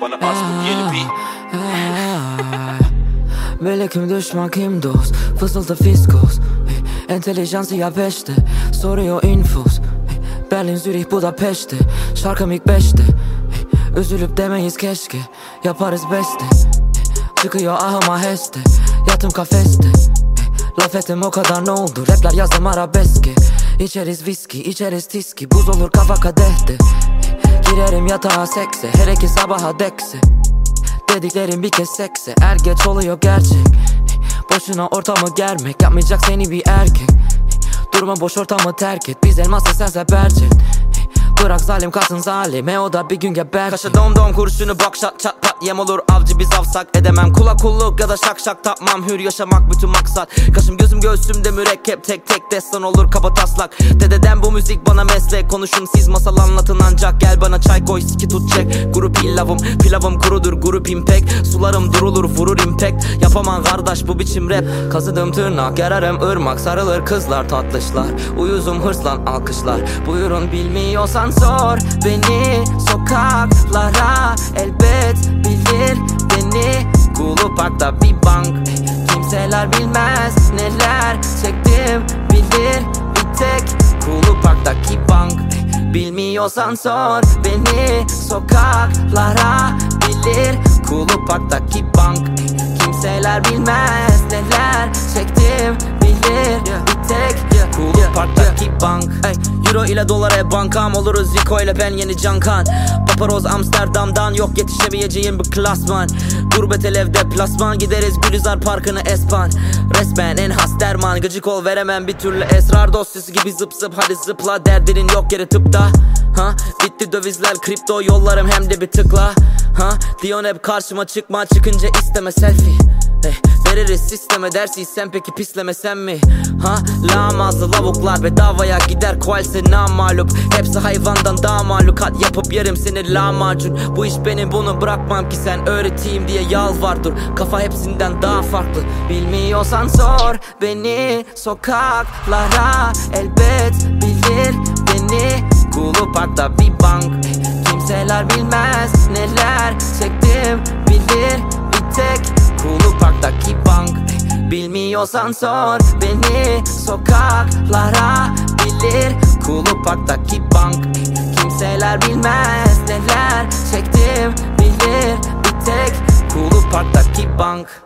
Bana Böyle kim düşman kim dost? Fısıltı fiskos. Hey, Entelijansiya beşte. Soruyor infos. Berlin, Zürih, Budapeşte. Şarkım ilk beşte. Üzülüp demeyiz keşke. Yaparız beste. Çıkıyor ahıma heste. Yatım kafeste. Laf ettim o kadar ne oldu? Rapler yazdım arabeski İçeriz viski, içeriz tiski. Buz olur kafa kadehte. Girerim yatağa sekse Her iki sabaha dekse. Dediklerim bir kez sekse Er geç oluyor gerçek. Boşuna ortamı germek Yapmayacak seni bir erkek. Durma boş ortamı terk et Biz elmasla sense berçet. Bırak zalim kalsın zalime o da bir gün geber. Kaşa dom dom kurşunu bak şat çat pat Yem olur avcı biz avsak edemem. Kula kulluk ya da şak şak tapmam. Hür yaşamak bütün maksat. Kaşım gözüm göğsümde mürekkep. Tek tek destan olur kaba taslak. Dededen bu müzik bana meslek. Konuşun siz masal anlatın ancak. Gel bana çay koy siki tut çek. Grup pilavım pilavım kurudur grup impek Sularım durulur vurur impact. Yapamam kardeş bu biçim rap. Kazıdım tırnak yararım ırmak. Sarılır kızlar tatlışlar. Uyuzum hırslan alkışlar. Buyurun bilmiyorsan sor beni Sokaklara. Elbet Kulu Park'ta bir bank. Kimseler bilmez neler çektim. Bilir bir tek Kulu Park'taki bank. Bilmiyorsan sor beni. Sokaklara bilir Kulu Park'taki bank. Kimseler bilmez neler Euro ile dolara bankam oluruz. Zico ile ben yeni Cankan Paparoz Amsterdam'dan yok yetişemeyeceğim bir klasman. Gurbet el evde plasman. Gideriz Gülizar Parkı'nı espan. Resmen en has derman. Gıcık ol veremem bir türlü. Esrar dosyası gibi zıp zıp. Hadi zıpla Derdinin yok yeri tıpta. Ha? Bitti dövizler kripto yollarım hem de bir tıkla. Ha? Diyon hep karşıma çıkma. Çıkınca isteme selfie. Hey, veririz sisteme dersiysen peki pislemesen mi? Ha? Lamazlı lavuklar bedavaya gider koalse namalup Hepsi hayvandan daha mahlukat yapıp yerim seni lahmacun. Bu iş benim bunu bırakmam ki sen öğreteyim diye yalvar dur Kafa hepsinden daha farklı. Bilmiyorsan sor beni sokaklara elbet bilir beni. Kulu Park'ta bir bank Kimseler bilmez neler çektim. Bilir bir tek Kulu Park'taki bank. Bilmiyorsan sor beni. Sokaklara bilir. Kulu Park'taki bank. Kimseler bilmez neler çektim. Bilir bir tek Kulu Park'taki bank